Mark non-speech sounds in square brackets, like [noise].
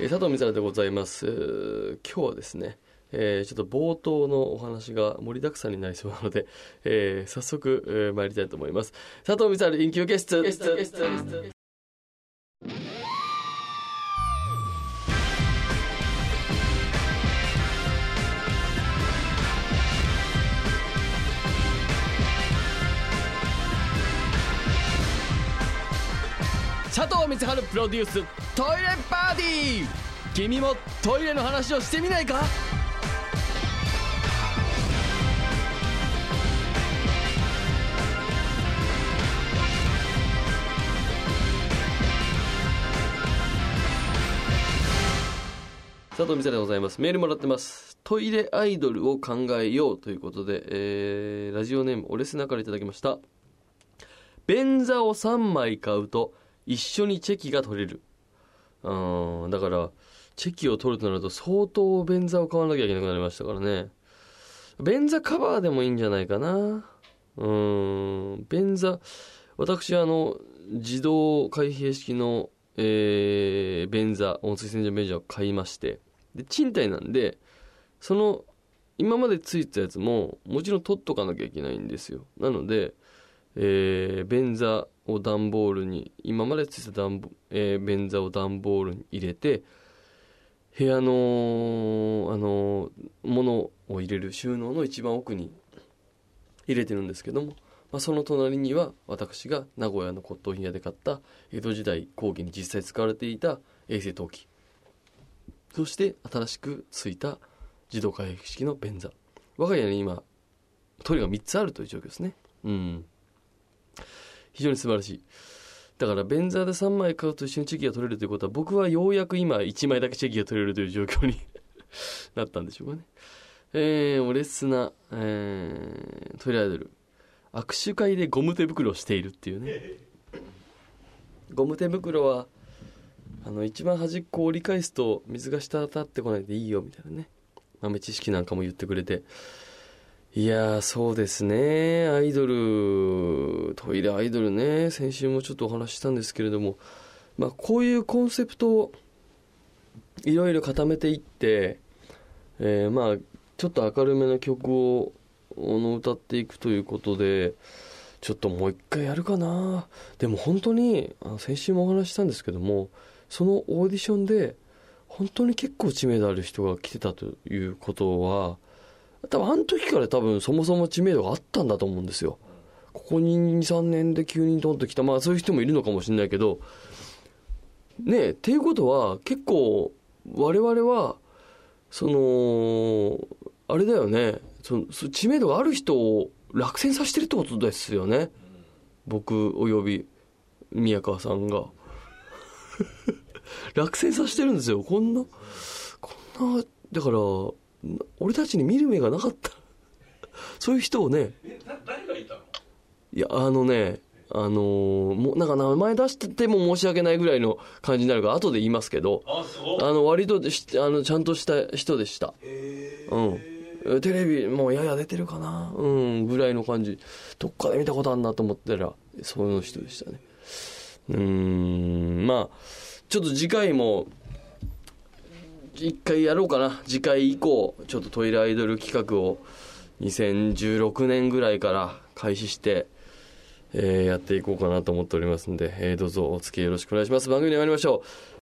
えー佐藤美沙でございます。えー今日はですね、えーちょっと冒頭のお話が盛りだくさんになりそうなので、えー早速、えー参りたいと思います。佐藤美沙臨休憩室佐藤光晴プロデューストイレパーティー。君もトイレの話をしてみないか？佐藤美沙でございます。メールもらってます。トイレアイドルを考えようということで、えーラジオネームオレスナからいただきました。便座を3枚買うと一緒にチェキが取れる。うん。だからチェキを取るとなると相当便座を買わなきゃいけなくなりましたからね。便座カバーでもいいんじゃないかな。うん。便座私あの自動開閉式の、えー便座温水洗浄便座を買いまして。で賃貸なんでその今までついたやつももちろん取っとかなきゃいけないんですよ。なのでえー便座を段ボールに今までついてた段ボ、え便座を段ボールに入れて部屋のあのものを入れる収納の一番奥に入れてるんですけども、まあ、その隣には私が名古屋の骨董品屋で買った江戸時代後期に実際使われていた衛生陶器。そして新しくついた自動開閉式の便座。我が家に今トイレが3つあるという状況ですね。うん。非常に素晴らしい。だから便座で3枚買うと一緒にチェキが取れるということは僕はようやく今1枚だけチェキが取れるという状況に [laughs] なったんでしょうかね。えー、オレスナ、えー、トイレアイドル握手会でゴム手袋をしているっていうね。ゴム手袋はあの一番端っこを折り返すと水が滴ってこないでいいよみたいなね。豆知識なんかも言ってくれて。いやそうですね。アイドルトイレアイドルね。先週もちょっとお話ししたんですけれども。まあこういうコンセプトをいろいろ固めていって、えーまあちょっと明るめの曲をの歌っていくということでちょっともう一回やるかな。でも本当にあの先週もお話ししたんですけどもそのオーディションで本当に結構知名度ある人が来てたということは多分あの時から多分そもそも知名度があったんだと思うんですよ。ここに23年で急にドンと来たまあそういう人もいるのかもしれないけどねえっていうことは結構我々はそのあれだよね。その知名度がある人を落選させてるってことですよね。僕および宮川さんが。[laughs] 落選させてるんですよ。こんなこんなだから俺たちに見る目がなかった。そういう人をね。誰がいたの？いやあのねあのーもうなんか名前出してても申し訳ないぐらいの感じになるから後で言いますけどあの割としあのちゃんとした人でした。へうん。テレビもうやや出てるかな。うんぐらいの感じ。どっかで見たことあるなと思ったらその人でしたね。うーんまあちょっと次回も一回やろうかな。次回以降ちょっとトイレアイドル企画を2016年ぐらいから開始して、えーやっていこうかなと思っておりますんで、えーどうぞお付き合いよろしくお願いします。番組に参りましょう。